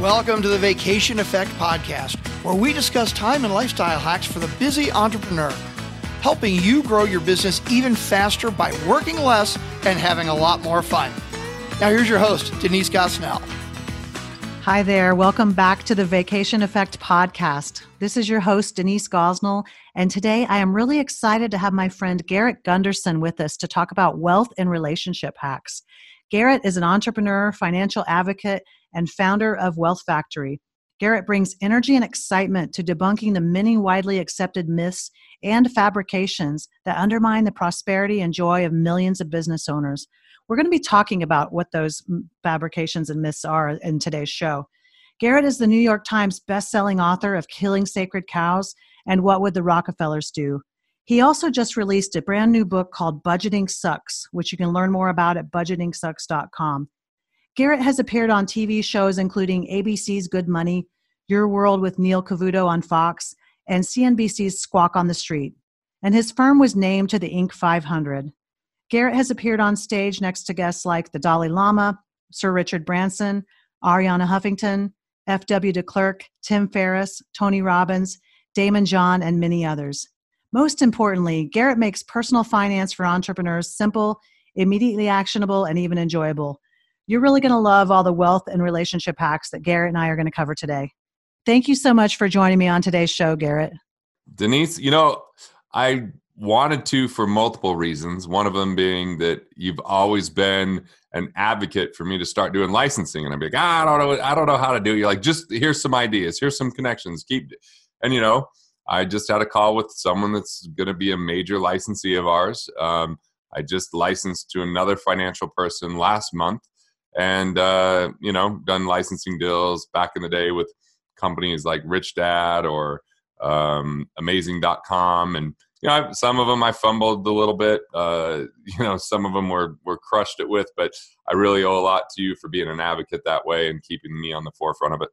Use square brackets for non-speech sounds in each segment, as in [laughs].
Welcome to the Vacation Effect Podcast, where we discuss time and lifestyle hacks for the busy entrepreneur, helping you grow your business even faster by working less and having a lot more fun. Now, here's your host, Denise Gosnell. Hi there. Welcome back to the Vacation Effect Podcast. This is your host, Denise Gosnell, and today I am really excited to have my friend Garrett Gunderson with us to talk about wealth and relationship hacks. Garrett is an entrepreneur, financial advocate, and founder of Wealth Factory. Garrett brings energy and excitement to debunking the many widely accepted myths and fabrications that undermine the prosperity and joy of millions of business owners. We're going to be talking about what those fabrications and myths are in today's show. Garrett is the New York Times best-selling author of Killing Sacred Cows and What Would the Rockefellers Do? He also just released a brand new book called Budgeting Sucks, which you can learn more about at budgetingsucks.com. Garrett has appeared on TV shows including ABC's Good Money, Your World with Neil Cavuto on Fox, and CNBC's Squawk on the Street. And his firm was named to the Inc. 500. Garrett has appeared on stage next to guests like the Dalai Lama, Sir Richard Branson, Arianna Huffington, F.W. de Klerk, Tim Ferriss, Tony Robbins, Daymond John, and many others. Most importantly, Garrett makes personal finance for entrepreneurs simple, immediately actionable, and even enjoyable. You're really going to love all the wealth and relationship hacks that Garrett and I are going to cover today. Thank you so much for joining me on today's show, Garrett. Denise, you know, I wanted to for multiple reasons. One of them being that you've always been an advocate for me to start doing licensing, and I'd be like, ah, I don't know, I don't know how to do it. You're like, just here's some ideas, here's some connections, keep, and you know, I just had a call with someone that's going to be a major licensee of ours. Um, I just licensed to another financial person last month and uh, you know done licensing deals back in the day with companies like rich dad or um, amazing.com and you know some of them i fumbled a little bit uh, [laughs] you know some of them were were crushed it with but i really owe a lot to you for being an advocate that way and keeping me on the forefront of it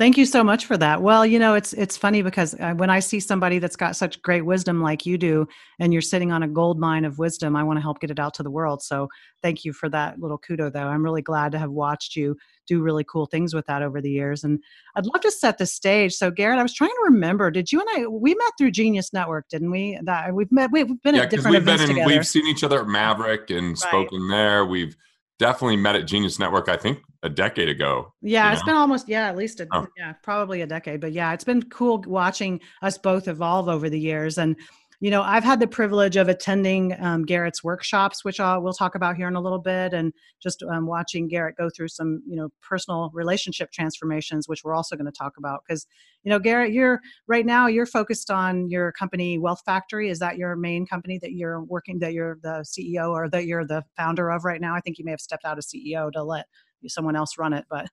Thank you so much for that. Well, you know, it's it's funny because uh, when I see somebody that's got such great wisdom like you do, and you're sitting on a gold mine of wisdom, I want to help get it out to the world. So, thank you for that little kudo. Though I'm really glad to have watched you do really cool things with that over the years, and I'd love to set the stage. So, Garrett, I was trying to remember. Did you and I we met through Genius Network, didn't we? That we've met. We've been yeah, at different we've events been in, together. We've seen each other at Maverick and right. spoken there. We've definitely met at Genius Network, I think a decade ago. Yeah, it's know? been almost, yeah, at least, a, oh. yeah, probably a decade. But yeah, it's been cool watching us both evolve over the years. And you know, I've had the privilege of attending um, Garrett's workshops, which I'll, we'll talk about here in a little bit, and just um, watching Garrett go through some, you know, personal relationship transformations, which we're also going to talk about. Because, you know, Garrett, you're right now you're focused on your company, Wealth Factory. Is that your main company that you're working, that you're the CEO or that you're the founder of right now? I think you may have stepped out as CEO to let someone else run it, but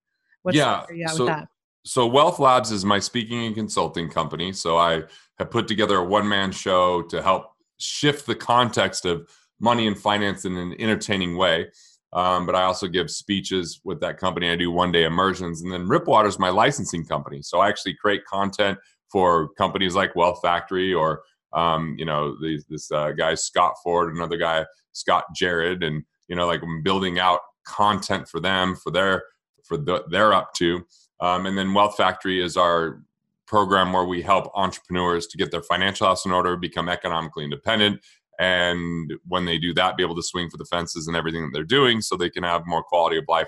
what's yeah, so, So Wealth Labs is my speaking and consulting company. So I have put together a one man show to help shift the context of money and finance in an entertaining way. Um, but I also give speeches with that company. I do one day immersions. And then Ripwater is my licensing company. So I actually create content for companies like Wealth Factory or, um, you know, these, this uh, guy, Scott Ford, another guy, Scott Jared. And, you know, like I'm building out content for them, for their, for the, they're up to. Um, and then Wealth Factory is our program where we help entrepreneurs to get their financial house in order, become economically independent, and when they do that, be able to swing for the fences and everything that they're doing so they can have more quality of life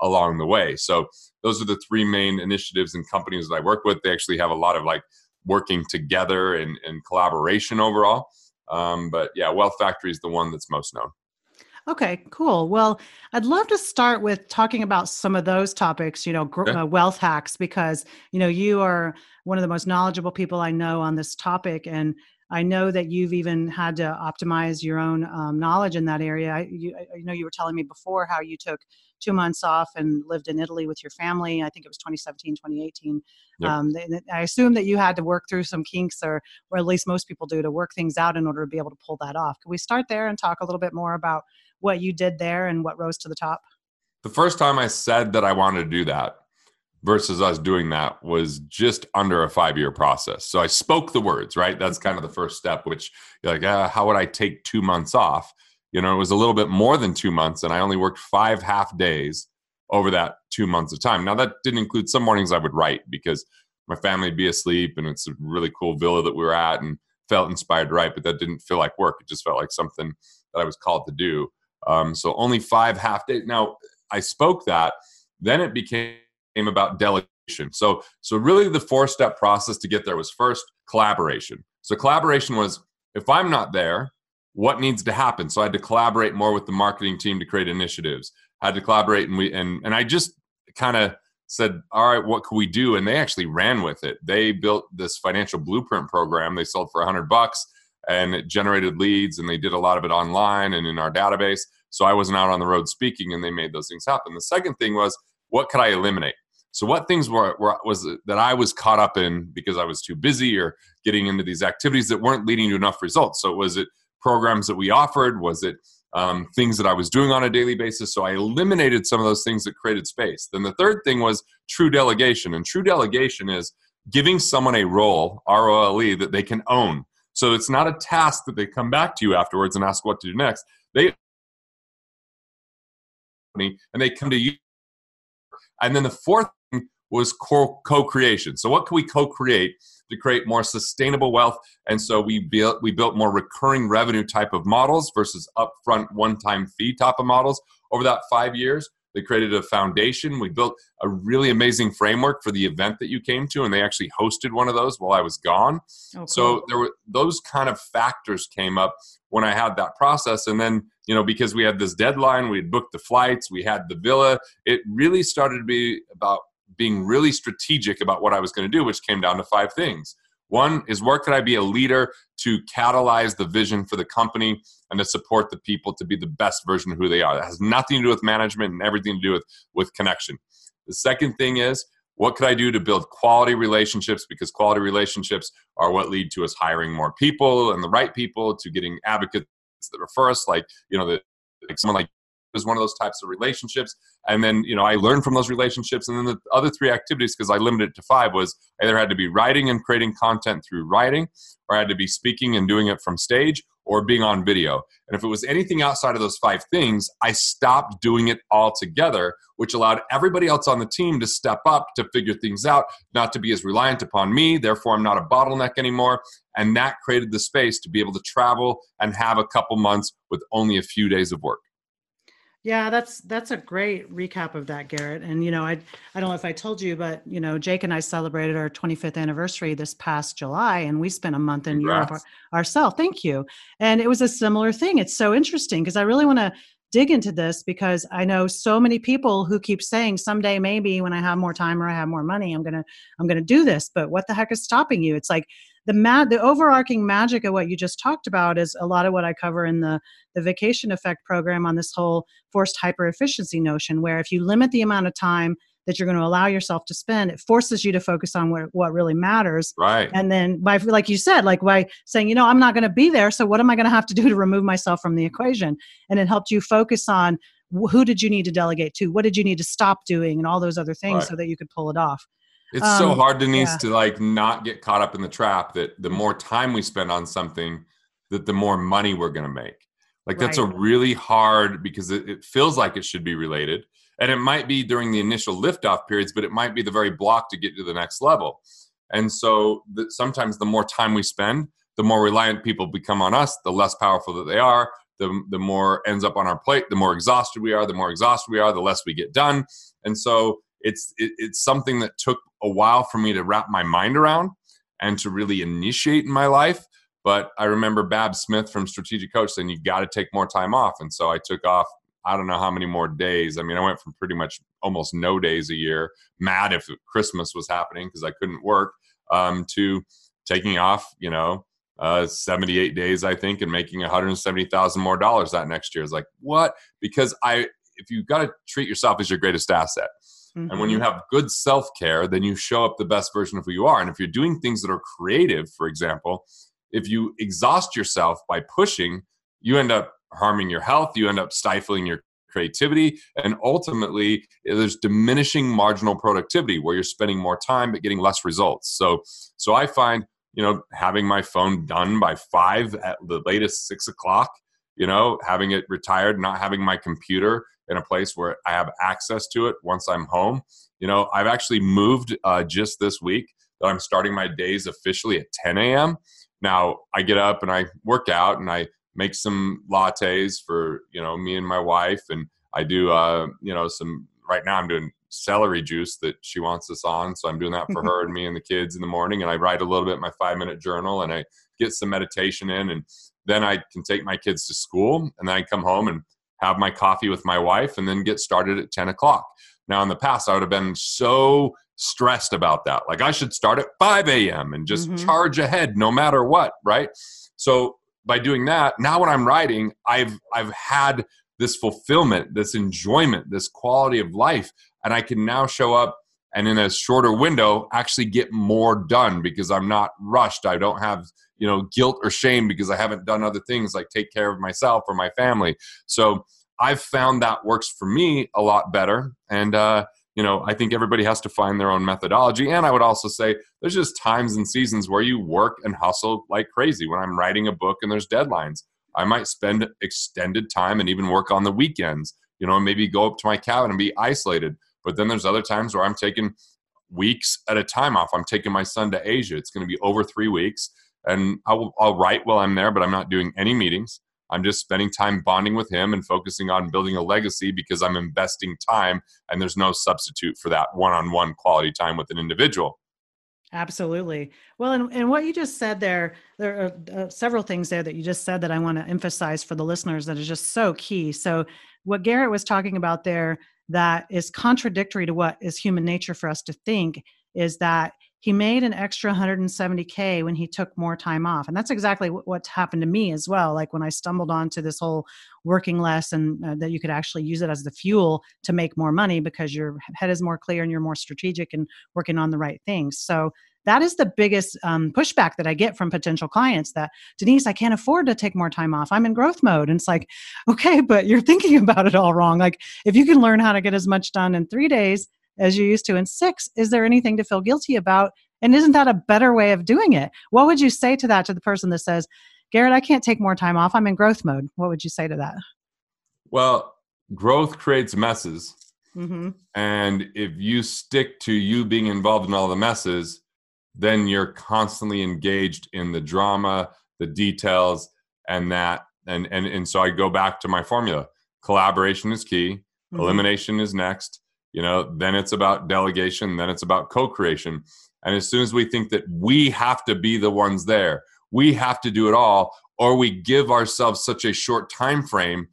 along the way. So those are the three main initiatives and companies that I work with. They actually have a lot of like working together and, and collaboration overall. Um, but yeah, Wealth Factory is the one that's most known. Okay, cool. Well, I'd love to start with talking about some of those topics, you know, gr- uh, wealth hacks, because, you know, you are one of the most knowledgeable people I know on this topic. And I know that you've even had to optimize your own um, knowledge in that area. I, you, I know you were telling me before how you took two months off and lived in Italy with your family. I think it was 2017, 2018. Yep. Um, I assume that you had to work through some kinks, or, or at least most people do, to work things out in order to be able to pull that off. Can we start there and talk a little bit more about what you did there and what rose to the top? The first time I said that I wanted to do that versus us doing that was just under a five year process. So I spoke the words, right? That's kind of the first step, which you're like, ah, how would I take two months off? You know, it was a little bit more than two months, and I only worked five half days over that two months of time. Now, that didn't include some mornings I would write because my family would be asleep and it's a really cool villa that we were at and felt inspired to write, but that didn't feel like work. It just felt like something that I was called to do. Um, so only five half days. Now, I spoke that, then it became about delegation. So, so really the four step process to get there was first collaboration. So collaboration was if I'm not there, what needs to happen? So I had to collaborate more with the marketing team to create initiatives. I had to collaborate and we and and I just kind of said, "All right, what can we do?" And they actually ran with it. They built this financial blueprint program. They sold for a hundred bucks, and it generated leads. And they did a lot of it online and in our database. So I wasn't out on the road speaking, and they made those things happen. The second thing was, what could I eliminate? So what things were, were was that I was caught up in because I was too busy or getting into these activities that weren't leading to enough results. So was it programs that we offered? Was it um, things that I was doing on a daily basis? So I eliminated some of those things that created space. Then the third thing was true delegation, and true delegation is giving someone a role, R O L E, that they can own. So it's not a task that they come back to you afterwards and ask what to do next. They and they come to you. And then the fourth was co-creation. So what can we co-create to create more sustainable wealth? And so we built we built more recurring revenue type of models versus upfront one-time fee type of models over that 5 years. They created a foundation. We built a really amazing framework for the event that you came to, and they actually hosted one of those while I was gone. Oh, cool. So there were those kind of factors came up when I had that process, and then you know because we had this deadline, we had booked the flights, we had the villa. It really started to be about being really strategic about what I was going to do, which came down to five things. One is where could I be a leader to catalyze the vision for the company and to support the people to be the best version of who they are. That has nothing to do with management and everything to do with, with connection. The second thing is what could I do to build quality relationships? Because quality relationships are what lead to us hiring more people and the right people, to getting advocates that refer us, like you know, the, like someone like is one of those types of relationships. And then, you know, I learned from those relationships. And then the other three activities, because I limited it to five, was I either had to be writing and creating content through writing, or I had to be speaking and doing it from stage, or being on video. And if it was anything outside of those five things, I stopped doing it altogether, which allowed everybody else on the team to step up to figure things out, not to be as reliant upon me. Therefore, I'm not a bottleneck anymore. And that created the space to be able to travel and have a couple months with only a few days of work. Yeah, that's that's a great recap of that, Garrett. And you know, I I don't know if I told you, but you know, Jake and I celebrated our 25th anniversary this past July, and we spent a month in Congrats. Europe ourselves. Thank you. And it was a similar thing. It's so interesting because I really want to dig into this because I know so many people who keep saying someday maybe when I have more time or I have more money, I'm gonna I'm gonna do this. But what the heck is stopping you? It's like the mad the overarching magic of what you just talked about is a lot of what I cover in the the vacation effect program on this whole forced hyper efficiency notion where if you limit the amount of time that you're going to allow yourself to spend it forces you to focus on what, what really matters. Right. And then by like you said like by saying you know i'm not going to be there so what am i going to have to do to remove myself from the equation? And it helped you focus on who did you need to delegate to? What did you need to stop doing? And all those other things right. so that you could pull it off it's um, so hard, Denise, yeah. to like not get caught up in the trap that the more time we spend on something, that the more money we're going to make. Like that's right. a really hard because it, it, feels like it should be related, and it might be during the initial liftoff periods, but it might be the very block to get to the next level. And so the, sometimes the more time we spend, the more reliant people become on us, the less powerful that they are. The, the more ends up on our plate, the more exhausted we are, the more exhausted we are, the less we get done. And so it's it, it's something that took a while for me to wrap my mind around and to really initiate in my life. But i remember Babs Smith from strategic coach saying you got to take more time off. And so i took off i don't know how many more days. I mean i went from pretty much almost no days a year mad if christmas was happening because i couldn't work um, to taking off you know uh, 78 days i think and making 170000 more dollars that next year. Is like what? Because i if you got to treat yourself as your greatest asset Mm-hmm. And when you mm-hmm. have good self care, then you show up the best version of who you are. And if you're doing things that are creative, for example, if you exhaust yourself by pushing, you end up harming your health, you end up stifling your creativity, and ultimately there's diminishing marginal productivity where you're spending more time but getting less results. So, so I find you know having my phone done by five at the latest six o'clock you know, having it retired, not having my computer in a place where I have access to it once I'm home. You know, I've actually moved uh, just this week that I'm starting my days officially at 10 a.m. Now I get up and I work out and I make some lattes for you know me and my wife, and I do uh, you know some. Right now I'm doing celery juice that she wants us on, so I'm doing that for her and me and the kids in the morning. And I write a little bit my five minute journal, and I get some meditation in, and then I can take my kids to school, and then I come home and have my coffee with my wife, and then get started at 10 o'clock. Now, in the past, I would have been so stressed about that. Like I should start at 5 a.m. and just mm-hmm. charge ahead no matter what, right? So by doing that, now when I'm writing, I've I've had this fulfillment, this enjoyment, this quality of life, and I can now show up and in a shorter window actually get more done because I'm not rushed. I don't have, you know, guilt or shame because I haven't done other things like take care of myself or my family. So I've found that works for me a lot better. And uh, you know, I think everybody has to find their own methodology. And I would also say there's just times and seasons where you work and hustle like crazy. When I'm writing a book and there's deadlines, I might spend extended time and even work on the weekends, you know, maybe go up to my cabin and be isolated. But then there's other times where I'm taking weeks at a time off. I'm taking my son to Asia. It's going to be over three weeks. And I'll, I'll write while I'm there, but I'm not doing any meetings. I'm just spending time bonding with him and focusing on building a legacy because I'm investing time and there's no substitute for that one on one quality time with an individual. Absolutely. Well, and, and what you just said there, there are uh, several things there that you just said that I want to emphasize for the listeners that is just so key. So, what Garrett was talking about there that is contradictory to what is human nature for us to think is that he made an extra 170k when he took more time off. And that's exactly what happened to me as well. Like when i stumbled onto this whole working less and uh, that you could actually use it as the fuel to make more money because your head is more clear and you're more strategic and working on the right things. So that is the biggest um, pushback that I get from potential clients that Denise, I can't afford to take more time off. I'm in growth mode. And it's like, okay, but you're thinking [laughs] about it all wrong. Like, if you can learn how to get as much done in three days as you used to in six, is there anything to feel guilty about? And isn't that a better way of doing it? What would you say to that to the person that says, Garrett, I can't take more time off. I'm in growth mode. What would you say to that? Well, growth creates messes. Mm-hmm. And if you stick to you being involved in all the messes, then you're constantly engaged in the drama, the details, and that. And and and so I go back to my formula. Collaboration is key. Mm-hmm. Elimination is next you know then it's about delegation then it's about co-creation and as soon as we think that we have to be the ones there we have to do it all or we give ourselves such a short time frame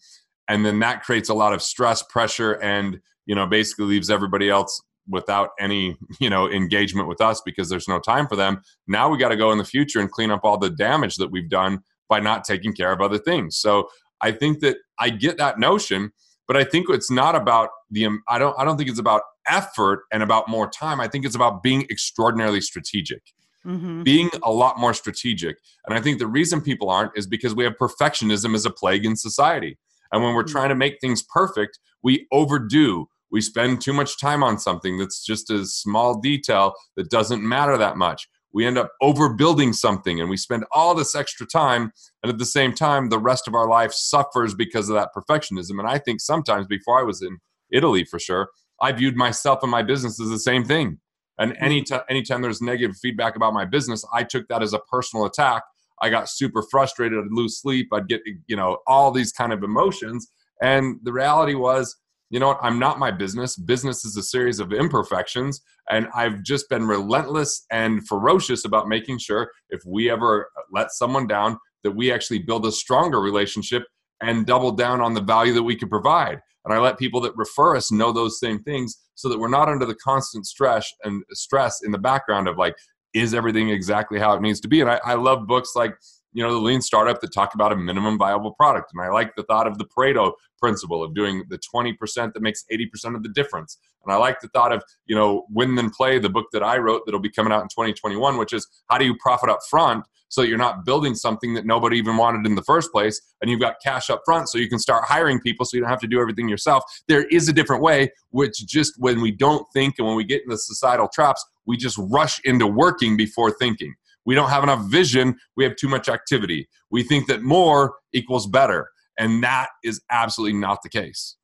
and then that creates a lot of stress pressure and you know basically leaves everybody else without any you know engagement with us because there's no time for them now we got to go in the future and clean up all the damage that we've done by not taking care of other things so i think that i get that notion but I think it's not about the um, I don't I don't think it's about effort and about more time. I think it's about being extraordinarily strategic. Mm-hmm. Being a lot more strategic. And I think the reason people aren't is because we have perfectionism as a plague in society. And when we're mm-hmm. trying to make things perfect, we overdo. We spend too much time on something that's just a small detail that doesn't matter that much. We end up overbuilding something and we spend all this extra time and at the same time the rest of our life suffers because of that perfectionism. And i think sometimes before i was in italy for sure i viewed myself and my business as the same thing. And hmm. any t- anytime there's negative feedback about my business i took that as a personal attack. I got super frustrated i'd lose sleep i'd get you know all these kind of emotions. And the reality was you know what? I'm not my business. Business is a series of imperfections. And I've just been relentless and ferocious about making sure if we ever let someone down, that we actually build a stronger relationship and double down on the value that we can provide. And I let people that refer us know those same things so that we're not under the constant stress and stress in the background of like, is everything exactly how it needs to be? And I, I love books like you know the lean startup that talk about a minimum viable product. And i like the thought of the pareto principle of doing the 20% that makes 80% of the difference. And i like the thought of you know win then play the book that i wrote that'll be coming out in 2021 which is how do you profit up front so you're not building something that nobody even wanted in the first place and you've got cash up front so you can start hiring people so you don't have to do everything yourself. There is a different way which just when we don't think and when we get in the societal traps we just rush into working before thinking we don't have enough vision. We have too much activity. We think that more equals better. And that is absolutely not the case.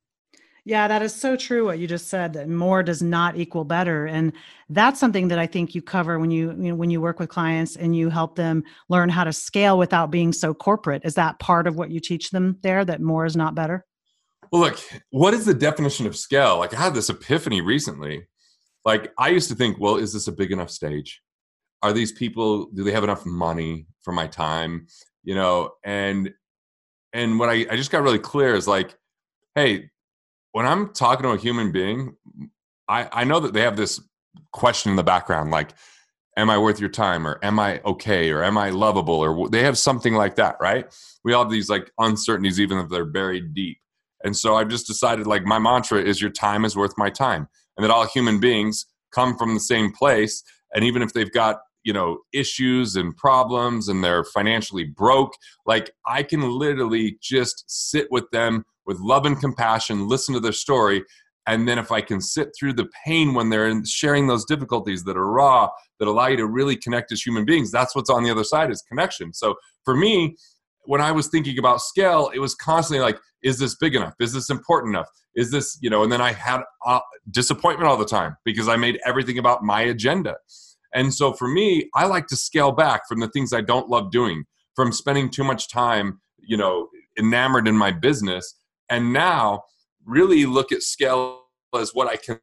Yeah, that is so true what you just said that more does not equal better and that's something that I think you cover when you, you know, when you work with clients and you help them learn how to scale without being so corporate. Is that part of what you teach them there that more is not better? Well, look, what is the definition of scale? Like I had this epiphany recently. Like I used to think, well, is this a big enough stage? Are these people do they have enough money for my time? You know, and and what I, I just got really clear is like, hey, when I'm talking to a human being, I, I know that they have this question in the background, like, am I worth your time? Or am I okay? Or am I lovable? Or they have something like that, right? We all have these like uncertainties, even if they're buried deep. And so I've just decided like my mantra is your time is worth my time. And that all human beings come from the same place. And even if they've got you know issues and problems and they're financially broke like i can literally just sit with them with love and compassion listen to their story and then if i can sit through the pain when they're sharing those difficulties that are raw that allow you to really connect as human beings that's what's on the other side is connection. So for me when i was thinking about scale it was constantly like is this big enough? Is this important enough? Is this you know and then i had uh, disappointment all the time because i made everything about my agenda and so for me, I like to scale back from the things I don't love doing, from spending too much time, you know, enamored in my business. And now really look at scale as what I can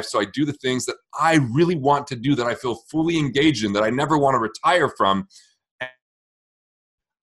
so I do the things that I really want to do that I feel fully engaged in that I never want to retire from.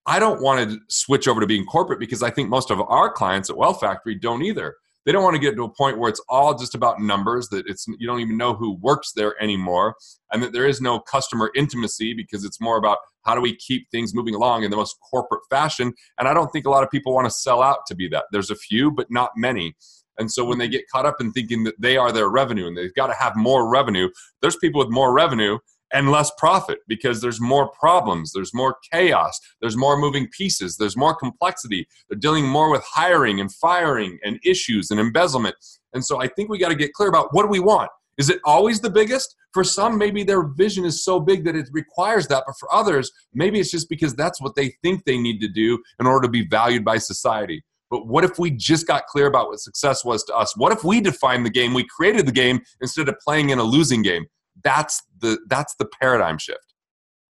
I don't want to switch over to being corporate because I think most of our clients at Wealth Factory don't either they don't want to get to a point where it's all just about numbers that it's you don't even know who works there anymore and that there is no customer intimacy because it's more about how do we keep things moving along in the most corporate fashion and i don't think a lot of people want to sell out to be that. There's a few but not many. And so when they get caught up in thinking that they are their revenue and they've got to have more revenue there's people with more revenue and less profit because there's more problems, there's more chaos, there's more moving pieces, there's more complexity. They're dealing more with hiring and firing and issues and embezzlement. And so I think we got to get clear about what do we want? Is it always the biggest? For some, maybe their vision is so big that it requires that. But for others, maybe it's just because that's what they think they need to do in order to be valued by society. But what if we just got clear about what success was to us? What if we defined the game, we created the game instead of playing in a losing game? That's the that's the paradigm shift.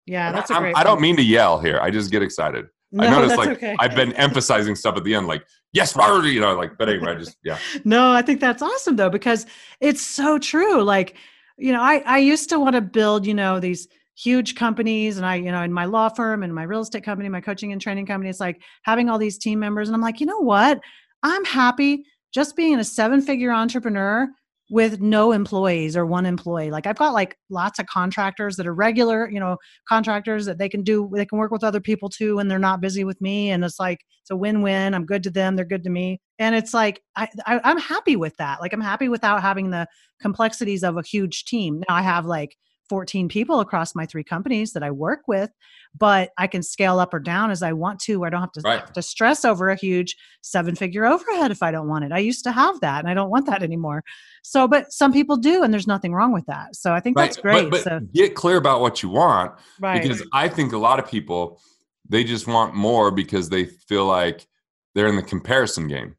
Yeah, that's a great. I don't mean to yell here. I just get excited. No, I notice like okay. I've been emphasizing stuff at the end, like yes, Robert, you know, like. But anyway, I just yeah. [laughs] no, I think that's awesome though because it's so true. Like, you know, I I used to want to build, you know, these huge companies and I, you know, in my law firm and my real estate company, my coaching and training company, it's like having all these team members. And I'm like, you know what? I'm happy just being a seven figure entrepreneur with no employees or one employee. Like I've got like lots of contractors that are regular, you know, contractors that they can do, they can work with other people too and they're not busy with me. And it's like, it's a win-win. I'm good to them. They're good to me. And it's like, I, I I'm happy with that. Like I'm happy without having the complexities of a huge team. Now I have like 14 people across my three companies that I work with, but I can scale up or down as I want to. I don't have to, right. have to stress over a huge seven figure overhead if I don't want it. I used to have that and I don't want that anymore. So, but some people do, and there's nothing wrong with that. So I think right. that's great. But, but so, get clear about what you want. Right. Because I think a lot of people, they just want more because they feel like they're in the comparison game.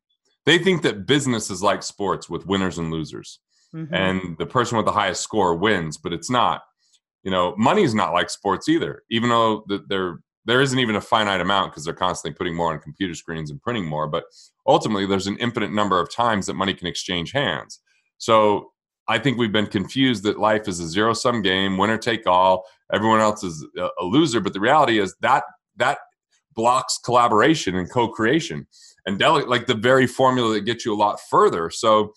They think that business is like sports with winners and losers. Mm-hmm. And the person with the highest score wins, but it's not. You know, money is not like sports either. Even though the, there there isn't even a finite amount because they're constantly putting more on computer screens and printing more. But ultimately, there's an infinite number of times that money can exchange hands. So I think we've been confused that life is a zero sum game, winner take all. Everyone else is a loser. But the reality is that that blocks collaboration and co-creation and dele- like the very formula that gets you a lot further. So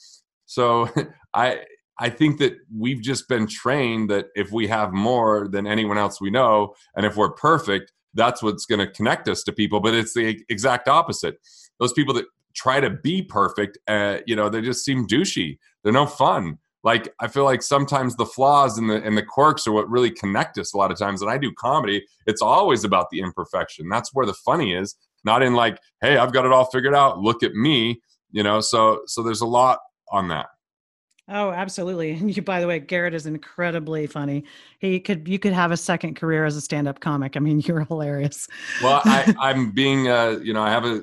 so [laughs] I I think that we've just been trained that if we have more than anyone else we know, and if we're perfect, that's what's going to connect us to people. But it's the exact opposite. Those people that try to be perfect, uh, you know, they just seem douchey. They're no fun. Like I feel like sometimes the flaws and the and the quirks are what really connect us. A lot of times, and I do comedy, it's always about the imperfection. That's where the funny is, not in like, hey, I've got it all figured out. Look at me, you know. So so there's a lot on that. Oh, absolutely. And you, by the way, Garrett is incredibly funny. He could, you could have a second career as a stand-up comic. I mean, [laughs] you're hilarious. Well, I, [laughs] I'm being, uh, you know, I have a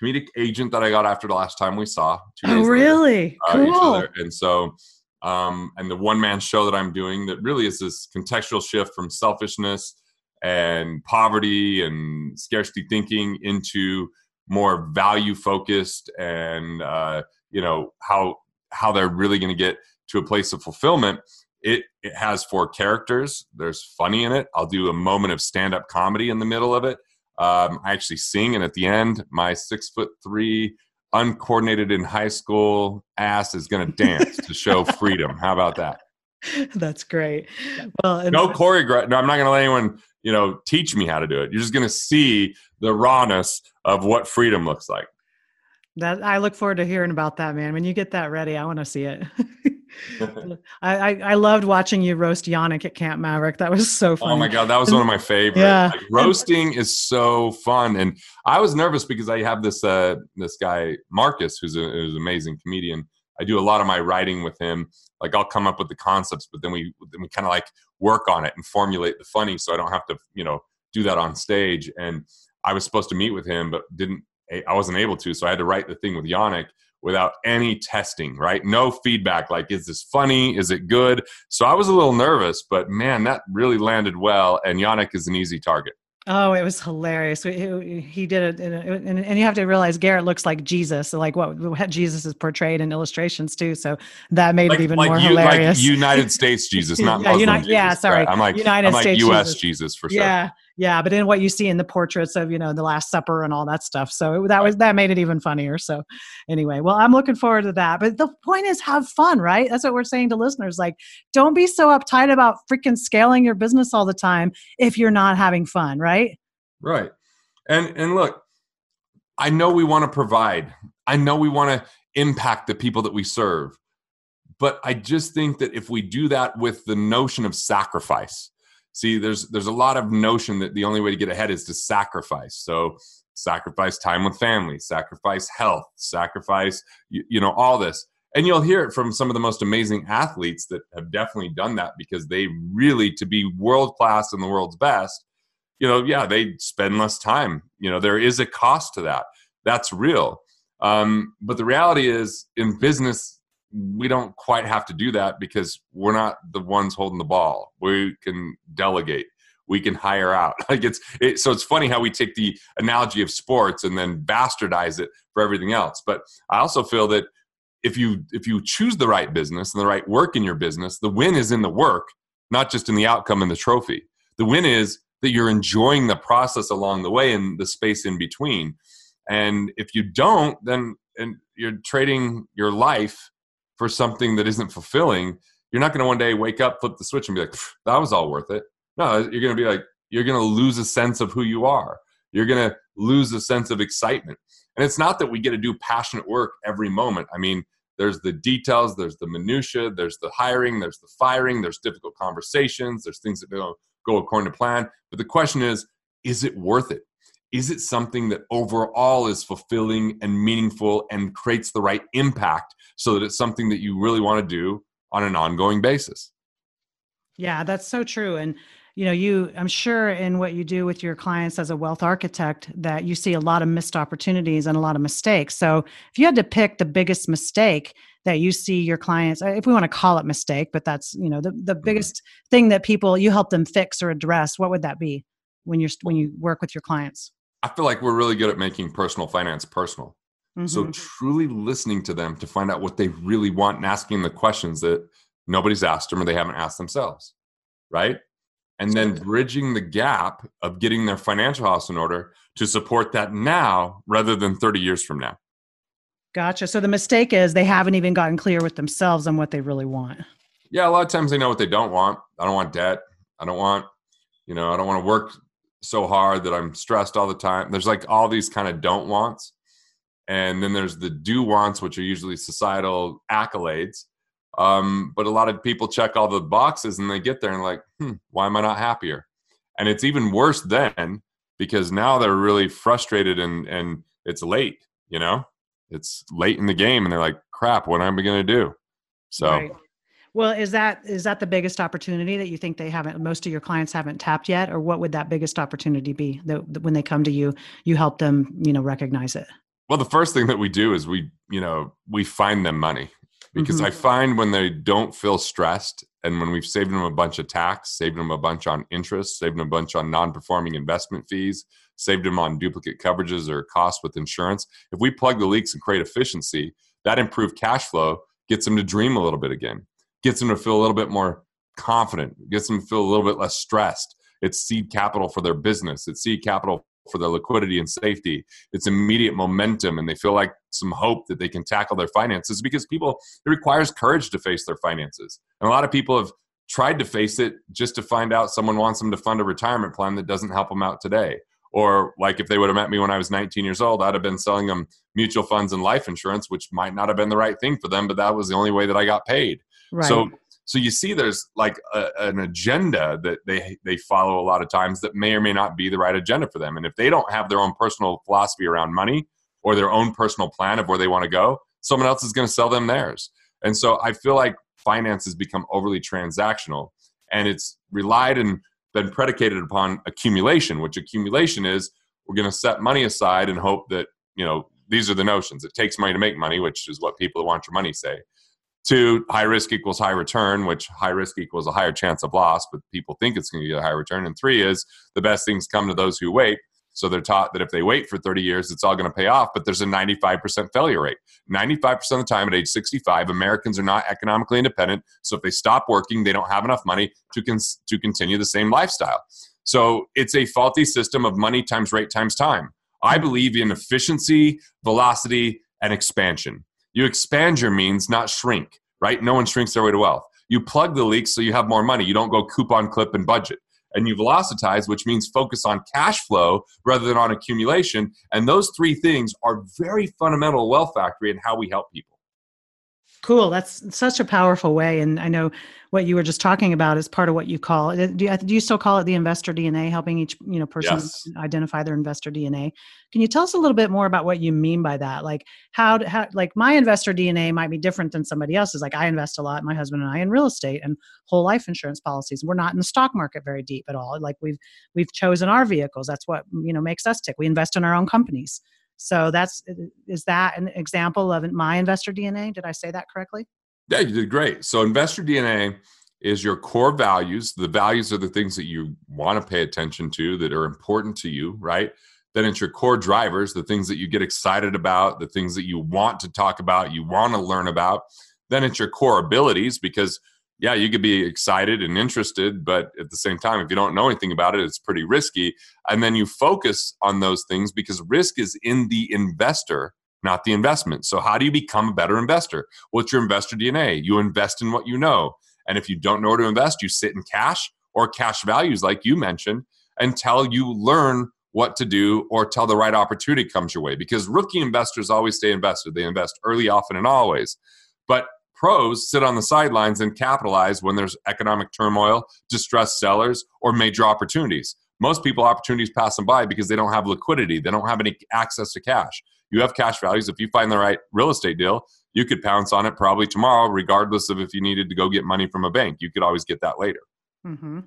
comedic agent that I got after the last time we saw. oh, really? Later, uh, cool. And so, um, and the one man show that I'm doing that really is this contextual shift from selfishness and poverty and scarcity thinking into more value focused and uh, you know how how they're really going to get to a place of fulfillment it, it has four characters. There's funny in it. I'll do a moment of stand-up comedy in the middle of it. Um, i actually sing and at the end my six foot three uncoordinated in high school ass is going to dance to show [laughs] freedom. How about that? That's great. Well no choreograph no i'm not going to let anyone you know teach me how to do it. You're just going to see the rawness of what freedom looks like that I look forward to hearing about that, man. When you get that ready, I want to see it. [laughs] [laughs] I, I, I loved watching you roast Yanik at Camp Maverick. That was so fun. Oh my god, that was one of my favorite. Yeah. Like, roasting is so fun, and I was nervous because I have this uh this guy Marcus, who's a who's an amazing comedian. I do a lot of my writing with him. Like I'll come up with the concepts, but then we then we kind of like work on it and formulate the funny, so I don't have to you know do that on stage. And I was supposed to meet with him, but didn't I wasn't able to, so I had to write the thing with Yanik without any testing, right? No feedback like, is this funny? Is it good? So I was a little nervous, but man, that really landed well. And Yanik is an easy target. Oh, it was hilarious. He, he did it, and, and, you have to realize Garrett looks like Jesus, so like what, what Jesus is portrayed in illustrations too. So that made like, it even like more you, hilarious. Like United States Jesus, not [laughs] yeah, Muslim Jesus. Yeah, sorry. Right? I'm like United I'm like States U.S. Jesus. Jesus for sure. Yeah, yeah but in what you see in the portraits of you know the last supper and all that stuff. So that was that made it even funnier. So anyway well i'm looking forward to that. But the point is have fun right? That's what we're saying to listeners. Like don't be so uptight about freaking scaling your business all the time if you're not having fun right? Right. And and look i know we want to provide. I know we want to impact the people that we serve. But i just think that if we do that with the notion of sacrifice see there's there's a lot of notion that the only way to get ahead is to sacrifice. So sacrifice time with family sacrifice health sacrifice you, you know all this. And you'll hear it from some of the most amazing athletes that have definitely done that because they really to be world class and the world's best you know yeah they spend less time. You know there is a cost to that. That's real. Um, but the reality is in business we don't quite have to do that because we're not the ones holding the ball. We can delegate. We can hire out. [laughs] Like it's it, so it's funny how we take the analogy of sports and then bastardize it for everything else. But I also feel that if you if you choose the right business and the right work in your business, the win is in the work, not just in the outcome and the trophy. The win is that you're enjoying the process along the way and the space in between. And if you don't, then and you're trading your life for something that isn't fulfilling, you're not going to one day wake up, flip the switch, and be like, that was all worth it. No, you're going to be like, you're going to lose a sense of who you are. You're going to lose a sense of excitement. And it's not that we get to do passionate work every moment. I mean, there's the details, there's the minutia, there's the hiring, there's the firing, there's difficult conversations, there's things that don't go according to plan. But the question is, is it worth it? Is it something that overall is fulfilling and meaningful and creates the right impact so that it's something that you really want to do on an ongoing basis. Yeah, that's so true. And you know, you I'm sure in what you do with your clients as a wealth architect that you see a lot of missed opportunities and a lot of mistakes. So, if you had to pick the biggest mistake that you see your clients if we want to call it mistake, but that's, you know, the the mm-hmm. biggest thing that people you help them fix or address, what would that be when you're when you work with your clients? I feel like we're really good at making personal finance personal. Mm-hmm. So truly listening to them to find out what they really want and asking the questions that nobody's asked them or they haven't asked themselves. Right. And then bridging the gap of getting their financial house in order to support that now rather than 30 years from now. Gotcha. So the mistake is they haven't even gotten clear with themselves on what they really want. Yeah, a lot of times they know what they don't want. I don't want debt. I don't want, you know, I don't want to work so hard that I'm stressed all the time. There's like all these kind of don't wants and then there's the do wants which are usually societal accolades. Um, but a lot of people check all the boxes and they get there and like hmm, why am i not happier? And it's even worse then because now they're really frustrated and and it's late you know? It's late in the game and they're like crap what am i going to do? So right. well is that is that the biggest opportunity that you think they haven't most of your clients haven't tapped yet? Or what would that biggest opportunity be that when they come to you you help them you know recognize it Well, the first thing that we do is we, you know, we find them money because mm-hmm. I find when they don't feel stressed and when we've saved them a bunch of tax, saved them a bunch on interest, saved them a bunch on non-performing investment fees, saved them on duplicate coverages or costs with insurance. If we plug the leaks and create efficiency, that improved cash flow gets them to dream a little bit again, gets them to feel a little bit more confident, gets them to feel a little bit less stressed. It's seed capital for their business. It's seed capital for their liquidity and safety. It's immediate momentum, and they feel like some hope that they can tackle their finances because people, it requires courage to face their finances. And a lot of people have tried to face it just to find out someone wants them to fund a retirement plan that doesn't help them out today or like if they would have met me when I was 19 years old, I'd have been selling them mutual funds and life insurance, which might not have been the right thing for them, but that was the only way that I got paid. Right. So so you see there's like a, an agenda that they they follow a lot of times that may or may not be the right agenda for them. And if they don't have their own personal philosophy around money or their own personal plan of where they want to go, someone else is going to sell them theirs. And so I feel like finance has become overly transactional and it's relied and been predicated upon accumulation, which accumulation is we're going to set money aside and hope that, you know, these are the notions. It takes money to make money, which is what people who want your money say. Two, high risk equals high return, which high risk equals a higher chance of loss, but people think it's going to get a high return. And three is the best things come to those who wait, so they're taught that if they wait for 30 years, it's all going to pay off. But there's a 95% failure rate. 95% of the time at age 65, Americans are not economically independent. So if they stop working, they don't have enough money to, con- to continue the same lifestyle. So it's a faulty system of money times rate times time. I hmm. believe in efficiency, velocity, and expansion. You expand your means, not shrink, right? No one shrinks their way to wealth. You plug the leaks so you have more money. You don't go coupon clip and budget and you velocitize, which means focus on cash flow rather than on accumulation. And those three things are very fundamental wealth factory in how we help people. Cool. That's such a powerful way. And I know what you were just talking about is part of what you call it. Do you, uh, do you still call it the investor DNA, helping each you know person yes. identify their investor DNA? Can you tell us a little bit more about what you mean by that? Like how, how like my investor DNA might be different than somebody else's. Like I invest a lot, my husband and I, in real estate and whole life insurance policies. We're not in the stock market very deep at all. Like we've we've chosen our vehicles. That's what you know makes us tick. We invest in our own companies. So that's is that an example of my investor DNA? Did I say that correctly? Yeah, you did great. So investor DNA is your core values. The values are the things that you want to pay attention to that are important to you, right? Then it's your core drivers, the things that you get excited about, the things that you want to talk about, you want to learn about. Then it's your core abilities because yeah, you could be excited and interested, but at the same time, if you don't know anything about it, it's pretty risky. And then you focus on those things because risk is in the investor, not the investment. So, how do you become a better investor? What's your investor DNA? You invest in what you know. And if you don't know where to invest, you sit in cash or cash values, like you mentioned, until you learn what to do or till the right opportunity comes your way. Because rookie investors always stay invested, they invest early, often, and always. But Pros sit on the sidelines and capitalize when there's economic turmoil, distressed sellers, or major opportunities. Most people, opportunities pass them by because they don't have liquidity. They don't have any access to cash. You have cash values. If you find the right real estate deal, you could pounce on it probably tomorrow, regardless of if you needed to go get money from a bank. You could always get that later. Mm-hmm.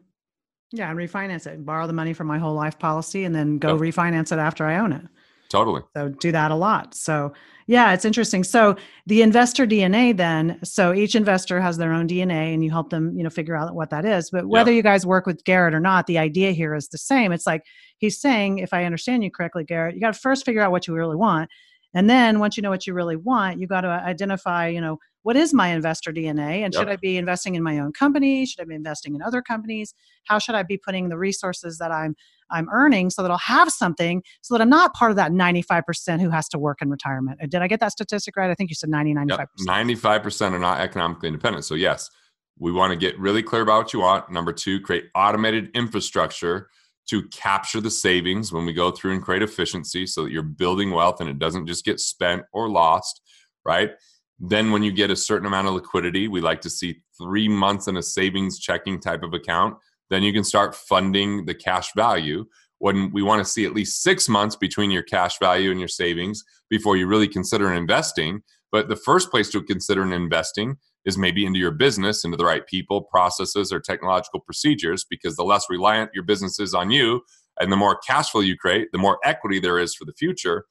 Yeah, and refinance it. Borrow the money from my whole life policy and then go yep. refinance it after I own it. Totally. So do that a lot. So yeah, it's interesting. So the investor DNA then, so each investor has their own DNA and you help them, you know, figure out what that is. But whether you guys work with Garrett or not, the idea here is the same. It's like he's saying, if I understand you correctly, Garrett, you got to first figure out what you really want. And then once you know what you really want, you got to identify, you know, what is my investor DNA? And yep. should I be investing in my own company? Should I be investing in other companies? How should I be putting the resources that I'm I'm earning so that I'll have something so that I'm not part of that 95% who has to work in retirement. Uh, did I get that statistic right? I think you said 90, 95%. Yep. 95% are not economically independent. So, yes, we want to get really clear about what you want. Number two, create automated infrastructure to capture the savings when we go through and create efficiency so that you're building wealth and it doesn't just get spent or lost, right? Then, when you get a certain amount of liquidity, we like to see three months in a savings checking type of account then you can start funding the cash value. When we want to see at least six months between your cash value and your savings before you really consider investing. But the first place to consider an investing is maybe into your business, into the right people, processes, or technological procedures, because the less reliant your business is on you and the more cash flow you create, the more equity there is for the future.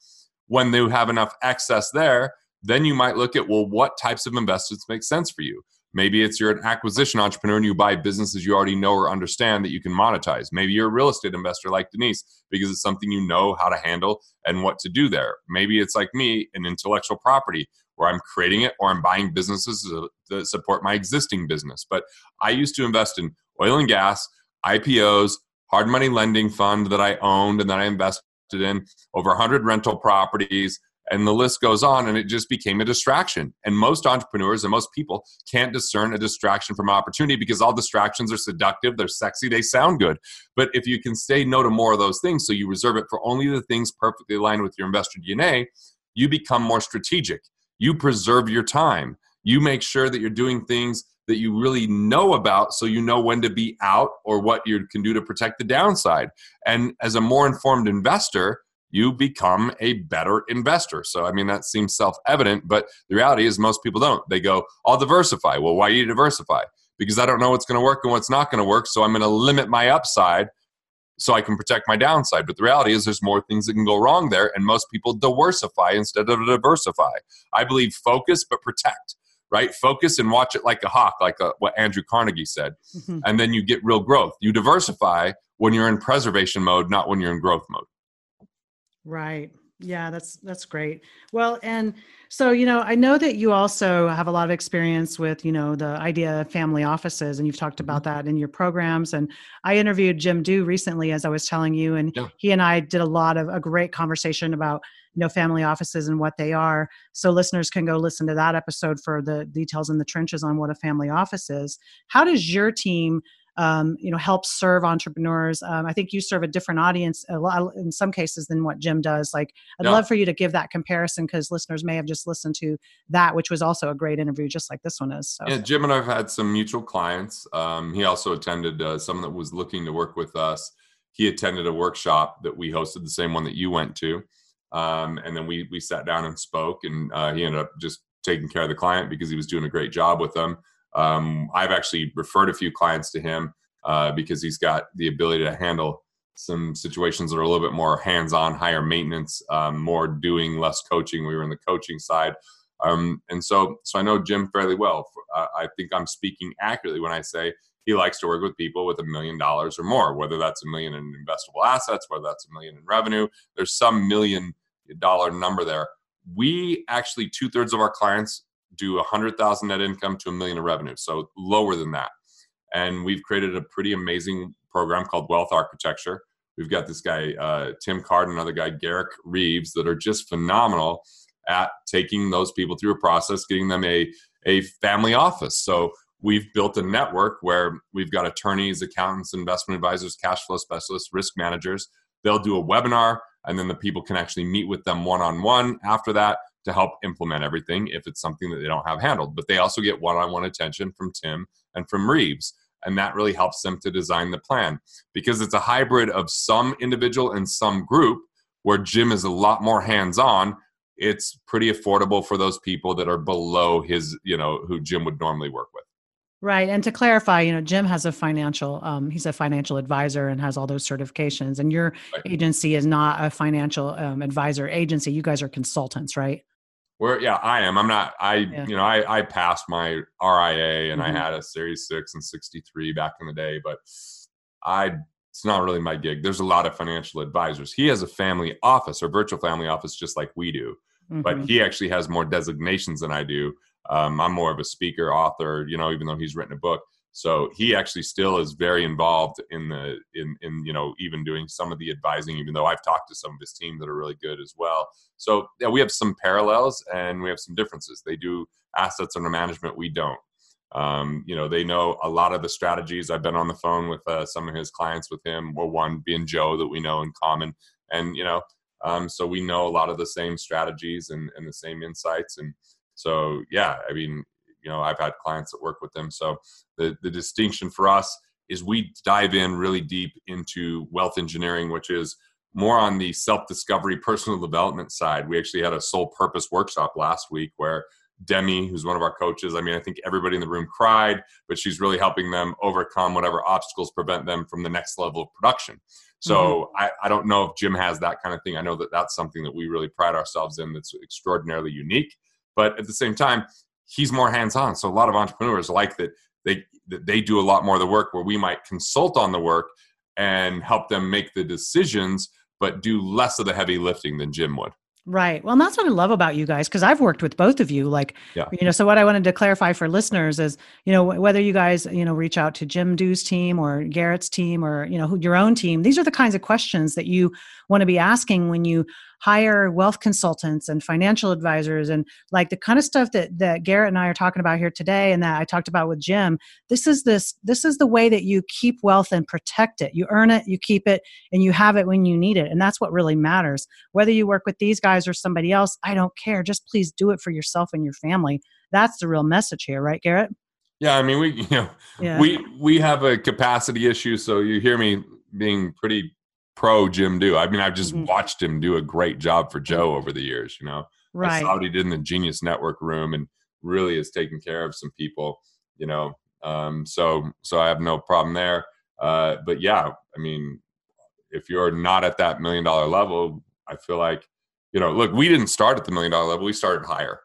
when you have enough excess there, then you might look at well, what types of investments make sense for you? Maybe it's you're an acquisition entrepreneur and you buy businesses you already know or understand that you can monetize. Maybe you're a real estate investor like Denise because it's something you know how to handle and what to do there. Maybe it's like me, an intellectual property where I'm creating it or I'm buying businesses that support my existing business. But I used to invest in oil and gas, IPOs, hard money lending fund that I owned and that I invested in over 100 rental properties and the list goes on and it just became a distraction. And most entrepreneurs and most people can't discern a distraction from opportunity because all distractions are seductive they're sexy they sound good. But if you can say no to more of those things so you reserve it for only the things perfectly aligned with your investor dna you become more strategic you preserve your time you make sure that you're doing things that you really know about so you know when to be out or what you can do to protect the downside and as a more informed investor you become a better investor. So, I mean, that seems self evident, but the reality is most people don't. They go, I'll diversify. Well, why do you diversify? Because I don't know what's going to work and what's not going to work. So, I'm going to limit my upside so I can protect my downside. But the reality is, there's more things that can go wrong there, and most people diversify instead of diversify. I believe focus but protect. Right, focus and watch it like a hawk, like a, uh, what Andrew Carnegie said, mm-hmm. and then you get real growth. You diversify when you're in preservation mode, not when you're in growth mode. Right. Yeah, that's that's great. Well, and so you know, I know that you also have a lot of experience with you know the idea of family offices, and you've talked about mm-hmm. that in your programs. And I interviewed Jim Do recently, as I was telling you, and yeah. he and I did a lot of a great conversation about you know family offices and what they are. So listeners can go listen to that episode for the details in the trenches on what a family office is. How does your team um, you know help serve entrepreneurs. Um, i think you serve a different audience a lot in some cases than what jim does. Like i'd yeah. love for you to give that comparison because listeners may have just listened to that which was also a great interview just like this one is so. yeah jim and i've had some mutual clients. Um, he also attended uh, someone that was looking to work with us. He attended a workshop that we hosted the same one that you went to. Um, and then we we sat down and spoke and uh, he ended up just taking care of the client because he was doing a great job with them um, I've actually referred a few clients to him uh, because he's got the ability to handle some situations that are a little bit more hands-on, higher maintenance, um, more doing, less coaching. We were in the coaching side, um, and so so I know Jim fairly well. Uh, I think I'm speaking accurately when I say he likes to work with people with a million dollars or more, whether that's a million in investable assets, whether that's a million in revenue. There's some million dollar number there. We actually two thirds of our clients do a hundred thousand net income to a million of revenue, so lower than that. And we've created a pretty amazing program called Wealth Architecture. We've got this guy uh, Tim Card, and another guy Garrick Reeves, that are just phenomenal at taking those people through a process, getting them a a family office. So we've built a network where we've got attorneys, accountants, investment advisors, cash flow specialists, risk managers. They'll do a webinar, and then the people can actually meet with them one on one after that to help implement everything if it's something that they don't have handled. But they also get one on one attention from Tim and from Reeves. And that really helps them to design the plan because it's a hybrid of some individual and some group where Jim is a lot more hands on. It's pretty affordable for those people that are below his, you know, who Jim would normally work with. Right. And to clarify, you know, Jim has a financial, um, he's a financial advisor and has all those certifications. And your right. agency is not a financial um, advisor agency. You guys are consultants, right? Where yeah, I am. I'm not. I yeah. you know I I passed my RIA and mm-hmm. I had a Series Six and 63 back in the day, but I it's not really my gig. There's a lot of financial advisors. He has a family office or virtual family office just like we do, mm-hmm. but he actually has more designations than I do. Um, I'm more of a speaker, author. You know, even though he's written a book. So he actually still is very involved in the in in you know even doing some of the advising, even though I've talked to some of his team that are really good as well. So yeah, we have some parallels and we have some differences. They do assets under management, we don't. Um, you know, they know a lot of the strategies. I've been on the phone with uh, some of his clients with him. Well, one being Joe that we know in common, and you know, um, so we know a lot of the same strategies and, and the same insights. And so yeah, I mean, you know i've had clients that work with them so the the distinction for us is we dive in really deep into wealth engineering which is more on the self discovery personal development side we actually had a sole purpose workshop last week where Demi, who's one of our coaches. I mean, I think everybody in the room cried, but she's really helping them overcome whatever obstacles prevent them from the next level of production. So mm-hmm. I, I don't know if Jim has that kind of thing. I know that that's something that we really pride ourselves in that's extraordinarily unique. But at the same time, he's more hands-on. So a lot of entrepreneurs like that they that they do a lot more of the work where we might consult on the work and help them make the decisions, but do less of the heavy lifting than Jim would. Right. Well, and that's what I love about you guys because I've worked with both of you. Like, yeah. you know, so what I wanted to clarify for listeners is, you know, whether you guys, you know, reach out to Jim Dew's team or Garrett's team or, you know, your own team, these are the kinds of questions that you want to be asking when you hire wealth consultants and financial advisors and like the kind of stuff that that Garrett and I are talking about here today and that I talked about with Jim this is this this is the way that you keep wealth and protect it. You earn it you keep it and you have it when you need it and that's what really matters. Whether you work with these guys or somebody else I don't care. Just please do it for yourself and your family. That's the real message here right Garrett? Yeah I mean we you know yeah. we we have a capacity issue so you hear me being pretty pro Jim do. I mean, I've just mm-hmm. watched him do a great job for Joe over the years. You know, right? I saw what he did in the Genius Network room, and really is taking care of some people. You know, um, so so I have no problem there. Uh, but yeah, I mean, if you're not at that million dollar level, I feel like you know, look, we didn't start at the million dollar level. We started higher.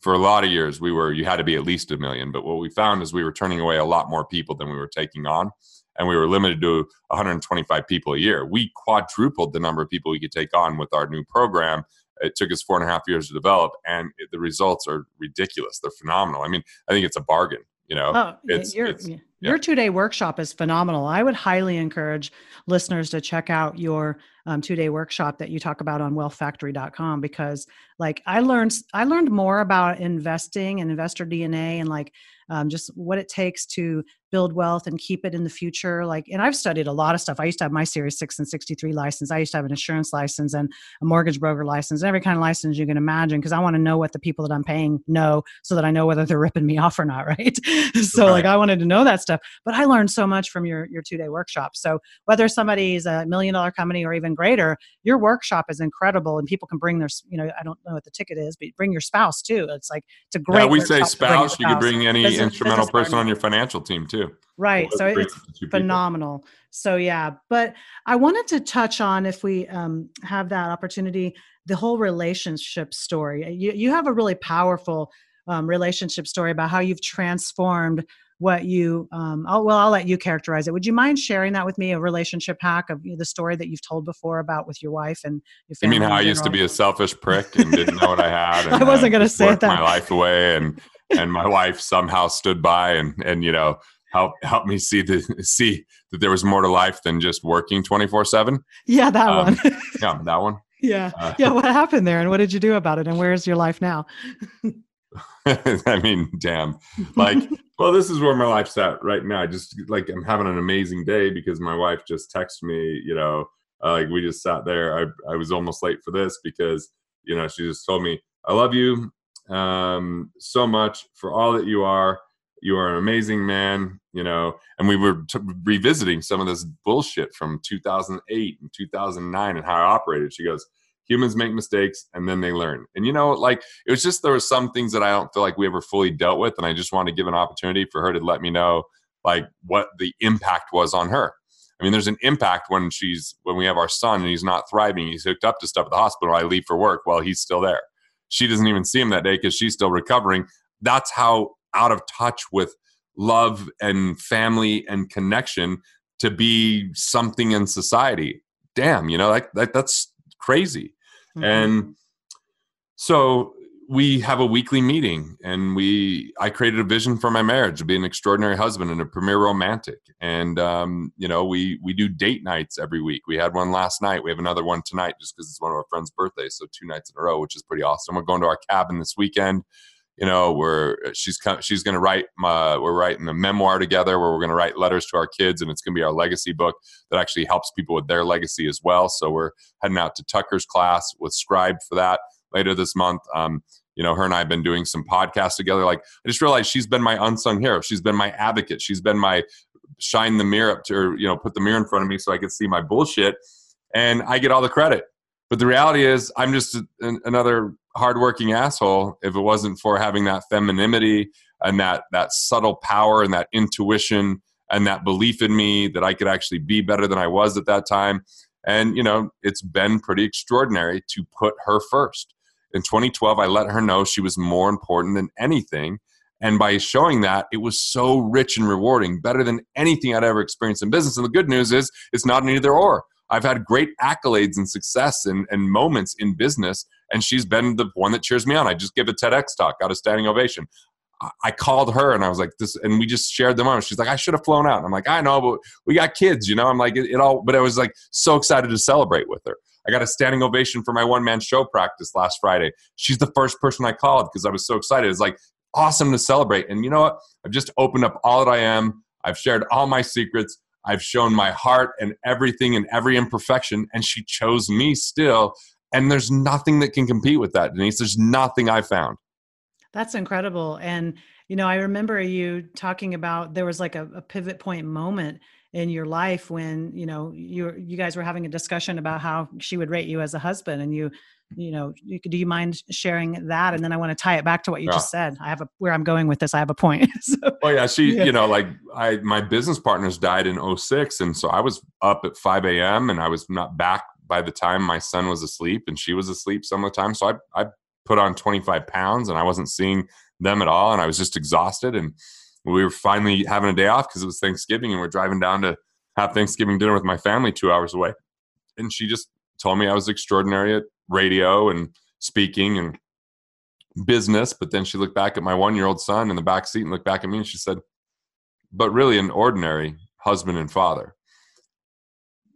For a lot of years, we were you had to be at least a million. But what we found is we were turning away a lot more people than we were taking on and we were limited to 125 people a year. We quadrupled the number of people we could take on with our new program. It took us four and a half years to develop, and the results are ridiculous. They're phenomenal. I mean, I think it's a bargain. You know, oh, it's, your, it's, your two day workshop is phenomenal. I would highly encourage listeners to check out your um, two day workshop that you talk about on wealthfactory.com because, like, I learned I learned more about investing and investor DNA and like um, just what it takes to build wealth and keep it in the future. Like, and I've studied a lot of stuff. I used to have my Series 6 and 63 license. I used to have an insurance license and a mortgage broker license, and every kind of license you can imagine, because I want to know what the people that I'm paying know so that I know whether they're ripping me [laughs] off or not, right? [laughs] so, right. like, I wanted to know that stuff. But I learned so much from your, your two day workshop. So, whether somebody's a million dollar company or even greater, your workshop is incredible and people can bring their, you know, I don't know what the ticket is, but bring your spouse too. It's like, it's a great. Yeah, we say spouse. You could bring any business, instrumental person on your financial team too right so it's phenomenal people. so yeah but i wanted to touch on if we um, have that opportunity the whole relationship story. You, you have a really powerful um, relationship story about how you've transformed what you um, I'll, well i'll let you characterize it. Would you mind sharing that with me a relationship hack of the story that you've told before about with your wife and your family you mean how i used to be a selfish prick and didn't know what i had [laughs] i wasn't going to say that my life away and and my [laughs] wife somehow stood by and and you know help help me see the see that there was more to life than just working 24 7 yeah that um, one. [laughs] yeah that one? Yeah. Uh, [laughs] yeah what happened there and what did you do about it and where's your life now? [laughs] I mean damn. Like well this is where my life's at right now. I just like i'm having an amazing day because my wife just texted me you know uh, like we just sat there. I, I was almost late for this because you know she just told me i love you um, so much for all that you are. You are an amazing man, you know. And we were t- revisiting some of this bullshit from 2008 and 2009 and how I operated. She goes, humans make mistakes and then they learn. And you know, like it was just there were some things that I don't feel like we ever fully dealt with, and I just want to give an opportunity for her to let me know like what the impact was on her. I mean, there's an impact when she's when we have our son and he's not thriving. He's hooked up to stuff at the hospital. I leave for work while he's still there she doesn't even see him that day because she's still recovering. That's how out of touch with love and family and connection to be something in society. Damn, you know, like, like that's crazy. Mm-hmm. And so we have a weekly meeting and we i created a vision for my marriage to be an extraordinary husband and a premier romantic and um, you know we we do date nights every week we had one last night we have another one tonight just because it's one of our friends birthdays so two nights in a row which is pretty awesome we're going to our cabin this weekend you know we're she's she's going to write my, we're writing a memoir together where we're going to write letters to our kids and it's going to be our legacy book that actually helps people with their legacy as well so we're heading out to tucker's class with scribe for that later this month. Um, you know, her and I have been doing some podcasts together. Like, I just realized she's been my unsung hero. She's been my advocate. She's been my shine the mirror up to you know, put the mirror in front of me so I could see my bullshit. And I get all the credit. But the reality is, I'm just an, another hardworking asshole if it wasn't for having that femininity and that that subtle power and that intuition and that belief in me that I could actually be better than I was at that time. And you know, it's been pretty extraordinary to put her first. In 2012, I let her know she was more important than anything. And by showing that, it was so rich and rewarding, better than anything I'd ever experienced in business. And the good news is, it's not an either or. I've had great accolades and success and, and moments in business, and she's been the one that cheers me on. I just gave a TEDx talk, got a standing ovation. I called her and I was like, this, and we just shared the moment. She's like, I should have flown out. And I'm like, I know, but we got kids, you know? I'm like, it, it, all, but I was like so excited to celebrate with her. I got a standing ovation for my one man show practice last Friday. She's the first person I called because I was so excited. It's like awesome to celebrate. And you know what? I've just opened up all that I am. I've shared all my secrets. I've shown my heart and everything and every imperfection. And she chose me still. And there's nothing that can compete with that, Denise. There's nothing I found. That's incredible. And, you know, I remember you talking about there was like a, a, pivot point moment in your life when, you know, you you guys were having a discussion about how she would rate you as a husband and you, you know, you, do you mind sharing that? And then I want to tie it back to what you yeah. just said. I have a, where I'm going with this, I have a point. [laughs] so, oh yeah. She, yeah. you know, like I, my business partners died in 06. And so I was up at 5 a.m. and I was not back by the time my son was asleep and she was asleep some of the time. So I, I put on 25 pounds and I wasn't seeing them at all. And I was just exhausted. And we were finally having a day off because it was Thanksgiving and we're driving down to have Thanksgiving dinner with my family two hours away. And she just told me I was extraordinary at radio and speaking and business. But then she looked back at my one year old son in the back seat and looked back at me and she said, but really an ordinary husband and father.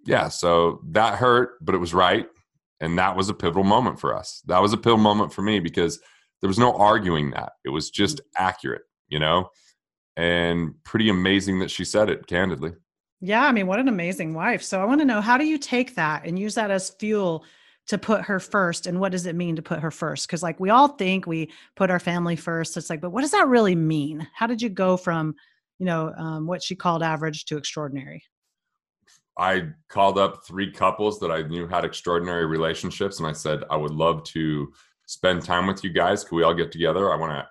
Yeah, so that hurt, but it was right. And that was a pivotal moment for us. That was a pivotal moment for me because there was no arguing that. It was just mm. accurate, you know? And pretty amazing that she said it candidly. Yeah, I mean, what an amazing wife. So I want to know how do you take that and use that as fuel to put her first and what does it mean to put her first because like we all think we put our family first it's like but what does that really mean how did you go from you know um, what she called average to extraordinary I called up three couples that I knew had extraordinary relationships, and I said, I would love to spend time with you guys. Could we all get together? I want to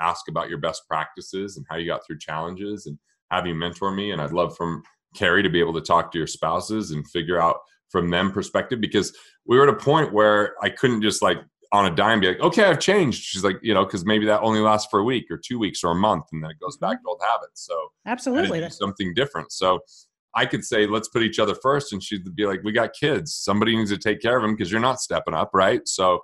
ask about your best practices and how you got through challenges and have you mentor me. And I'd love from Carrie to be able to talk to your spouses and figure out from them perspective because we were at a point where I couldn't just like on a dime be like, okay, I've changed. She's like, you know, because maybe that only lasts for a week or two weeks or a month, and then it goes back mm-hmm. to old habits. So absolutely, something different. So I could say, let's put each other first. And she'd be like, we got kids. Somebody needs to take care of them because you're not stepping up. Right. So,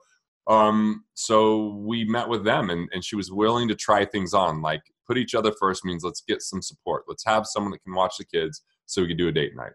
um, so we met with them and, and she was willing to try things on. Like put each other first means let's get some support. Let's have someone that can watch the kids so we can do a date night.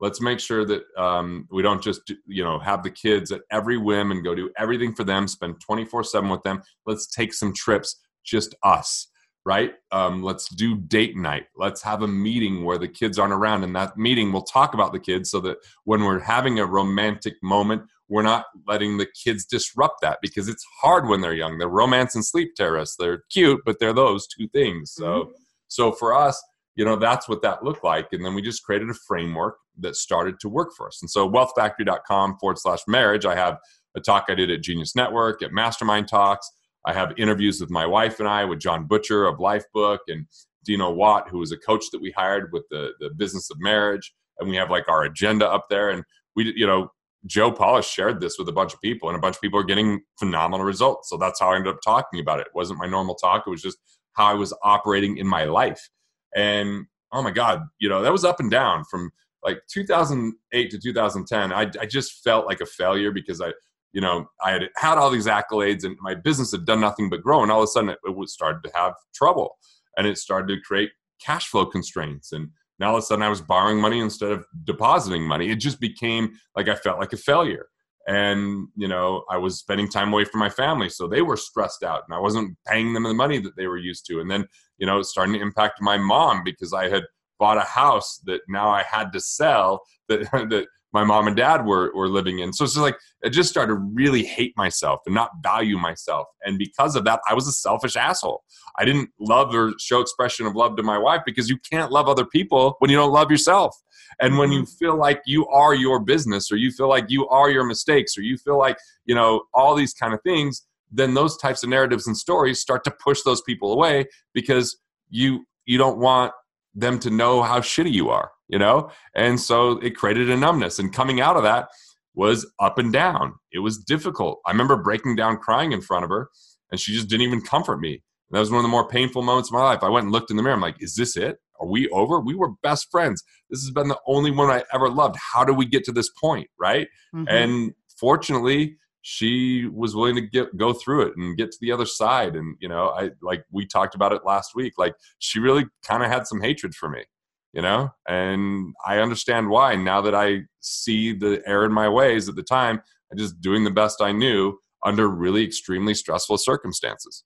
Let's make sure that um, we don't just you know have the kids at every whim and go do everything for them. Spend twenty four seven with them. Let's take some trips, just us right? Um, let's do date night. Let's have a meeting where the kids aren't around. And that meeting, we'll talk about the kids so that when we're having a romantic moment, we're not letting the kids disrupt that because it's hard when they're young. They're romance and sleep terrorists. They're cute, but they're those two things. So, mm-hmm. so for us, you know, that's what that looked like. And then we just created a framework that started to work for us. And so wealthfactory.com forward slash marriage, I have a talk I did at Genius Network, at Mastermind Talks I have interviews with my wife and I, with Jon Butcher of Lifebook and Dino Watt, who was a coach that we hired with the, the business of marriage. And we have like our agenda up there. And we, you know, Joe Polish shared this with a bunch of people, and a bunch of people are getting phenomenal results. So that's how I ended up talking about it. It wasn't my normal talk, it was just how I was operating in my life. And oh my God, you know, that was up and down from like 2008 to 2010. I, I just felt like a failure because I, you know, I had had all these accolades and my business had done nothing but grow. And all of a sudden it, it started to have trouble and it started to create cash flow constraints. And now all of a sudden I was borrowing money instead of depositing money. It just became like I felt like a failure. And, you know, I was spending time away from my family. So they were stressed out and I wasn't paying them the money that they were used to. And then, you know, it's starting to impact my mom because I had bought a house that now I had to sell that, [laughs] that my mom and dad were were living in. So it's just like I just started to really hate myself and not value myself. And because of that, I was a selfish asshole. I didn't love or show expression of love to my wife because you can't love other people when you don't love yourself. And when you mm-hmm. feel like you are your business or you feel like you are your mistakes or you feel like, you know, all these kind of things, then those types of narratives and stories start to push those people away because you you don't want them to know how shitty you are you know? And so it created a numbness. And coming out of that was up and down. It was difficult. I remember breaking down crying in front of her, and she just didn't even comfort me. And that was one of the more painful moments of my life. I went and looked in the mirror. I'm like, is this it? Are we over? We were best friends. This has been the only one I ever loved. How do we get to this point? Right. Mm-hmm. And fortunately, she was willing to get go through it and get to the other side. And you know, I like we talked about it last week. Like she really kind of had some hatred for me you know and i understand why now that i see the error in my ways at the time i just doing the best i knew under really extremely stressful circumstances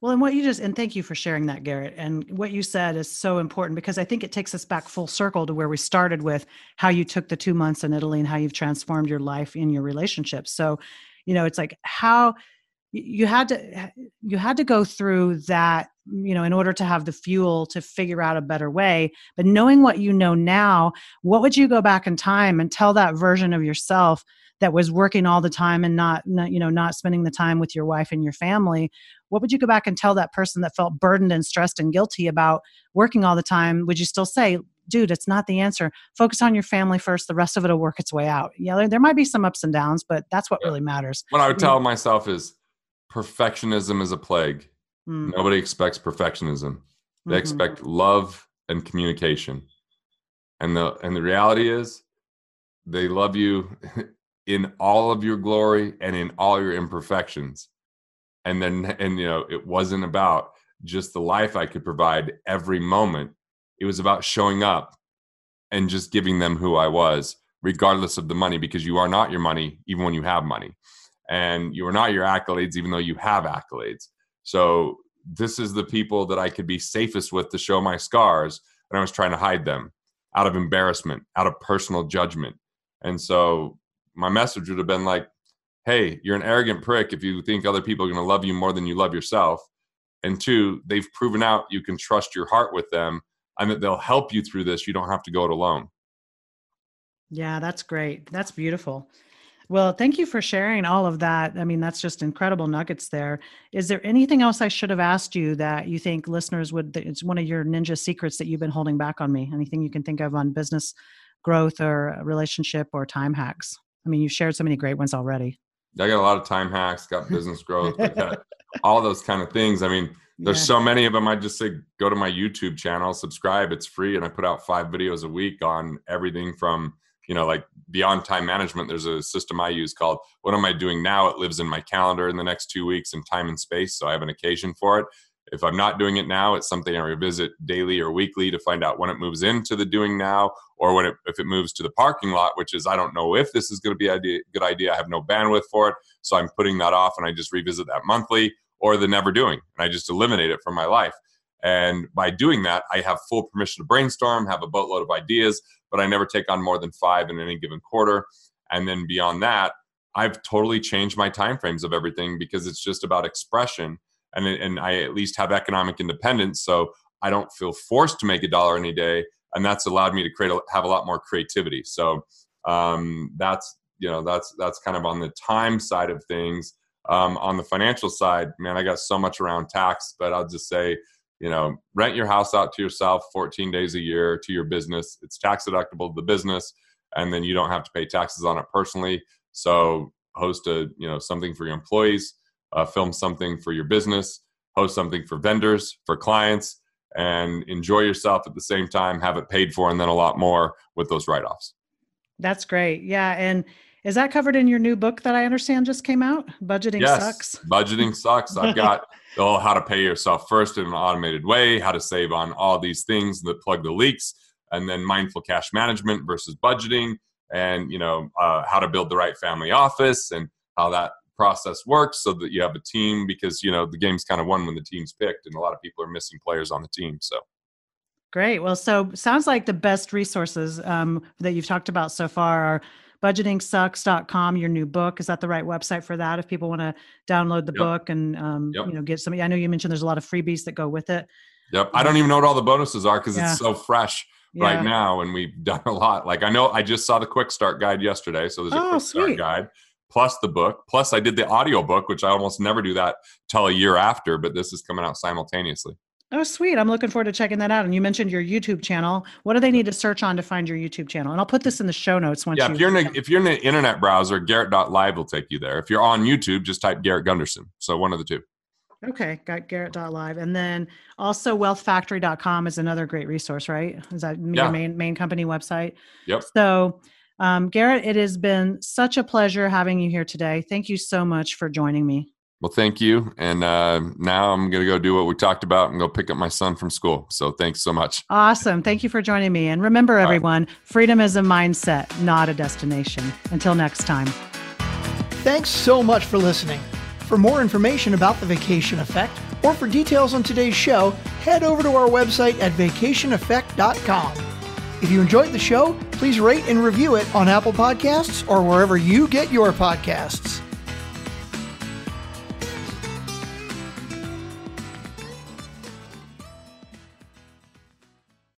well and what you just and thank you for sharing that garrett and what you said is so important because i think it takes us back full circle to where we started with how you took the two months in italy and how you've transformed your life in your relationships so you know it's like how you had to you had to go through that you know in order to have the fuel to figure out a better way. But knowing what you know now what would you go back in time and tell that version of yourself that was working all the time and not, not you know not spending the time with your wife and your family? What would you go back and tell that person that felt burdened and stressed and guilty about working all the time? Would you still say dude it's not the answer focus on your family first the rest of it will work its way out yeah there, there might be some ups and downs but that's what yeah. really matters what i would tell myself is perfectionism is a plague. Mm. Nobody expects perfectionism. They mm-hmm. expect love and communication. And the and the reality is they love you [laughs] in all of your glory and in all your imperfections. And then and you know, it wasn't about just the life I could provide every moment. It was about showing up and just giving them who I was, regardless of the money, because you are not your money, even when you have money. And you are not your accolades even though you have accolades. So this is the people that i could be safest with to show my scars and i was trying to hide them out of embarrassment out of personal judgment. And so my message would have been like hey you're an arrogant prick if you think other people are going to love you more than you love yourself. And two they've proven out you can trust your heart with them and that they'll help you through this you don't have to go it alone yeah that's great that's beautiful well, thank you for sharing all of that. I mean, that's just incredible nuggets there. Is there anything else I should have asked you that you think listeners would, it's one of your ninja secrets that you've been holding back on me? Anything you can think of on business growth or relationship or time hacks? I mean, you've shared so many great ones already. I got a lot of time hacks, got business growth, got [laughs] all those kind of things. I mean, there's yeah. so many of them. I just say go to my YouTube channel, subscribe. It's free, and I put out five videos a week on everything from you know like beyond time management there's a system i use called what am i doing now it lives in my calendar in the next two weeks in time and space so i have an occasion for it if i'm not doing it now it's something i revisit daily or weekly to find out when it moves into the doing now or when it if it moves to the parking lot which is i don't know if this is going to be a good idea i have no bandwidth for it so i'm putting that off and i just revisit that monthly or the never doing and i just eliminate it from my life and by doing that, I have full permission to brainstorm, have a boatload of ideas, but I never take on more than five in any given quarter. And then beyond that, I've totally changed my timeframes of everything because it's just about expression. And, and I at least have economic independence. So I don't feel forced to make a dollar any day. And that's allowed me to create a, have a lot more creativity. So um, that's, you know, that's, that's kind of on the time side of things. Um, on the financial side, man, I got so much around tax, but I'll just say, you know rent your house out to yourself 14 days a year to your business. It's tax deductible to the business and then you don't have to pay taxes on it personally. So host a you know something for your employees uh, film something for your business host something for vendors for clients and enjoy yourself at the same time have it paid for and then a lot more with those write-offs. That's great. Yeah and is that covered in your new book that I understand just came out? Budgeting yes, sucks. Budgeting sucks. I've got [laughs] oh how to pay yourself first in an automated way, how to save on all these things that plug the leaks, and then mindful cash management versus budgeting, and you know uh, how to build the right family office and how that process works so that you have a team because you know the game's kind of won when the team's picked and a lot of people are missing players on the team so Great. Well, so sounds like the best resources um, that you've talked about so far are budgetingsucks.com your new book is that the right website for that if people want to download the Yep. book and um, Yep. you know get some i know you mentioned there's a lot of freebies that go with it Yep. I don't even know what all the bonuses are because Yeah. it's so fresh yeah. right now, and we've [laughs] done a lot. Like I know I just saw the quick start guide yesterday, so there's a Oh, quick start guide plus the book plus I did the audio book, which I almost never do that till a year after, but this is coming out simultaneously. Oh sweet i'm looking forward to checking that out and you mentioned your youtube channel what do they need to search on to find your youtube channel and i'll put this in the show notes once Yeah, you if you're in a, if you're in an internet browser, Garrett.live will take you there. If you're on YouTube, just type Garrett Gunderson. So one of the two. okay got garrett.live and then also wealthfactory.com is another great resource right is that your Yeah. main main company website Yep. So, um, Garrett, it has been such a pleasure having you here today. Thank you so much for joining me. Well, thank you. And uh, now I'm going to go do what we talked about and go pick up my son from school. So thanks so much. Awesome. Thank you for joining me. And remember, right. everyone, freedom is a mindset, not a destination. Until next time. Thanks so much for listening. For more information about the vacation effect or for details on today's show, head over to our website at vacationeffect.com. If you enjoyed the show, please rate and review it on Apple Podcasts or wherever you get your podcasts.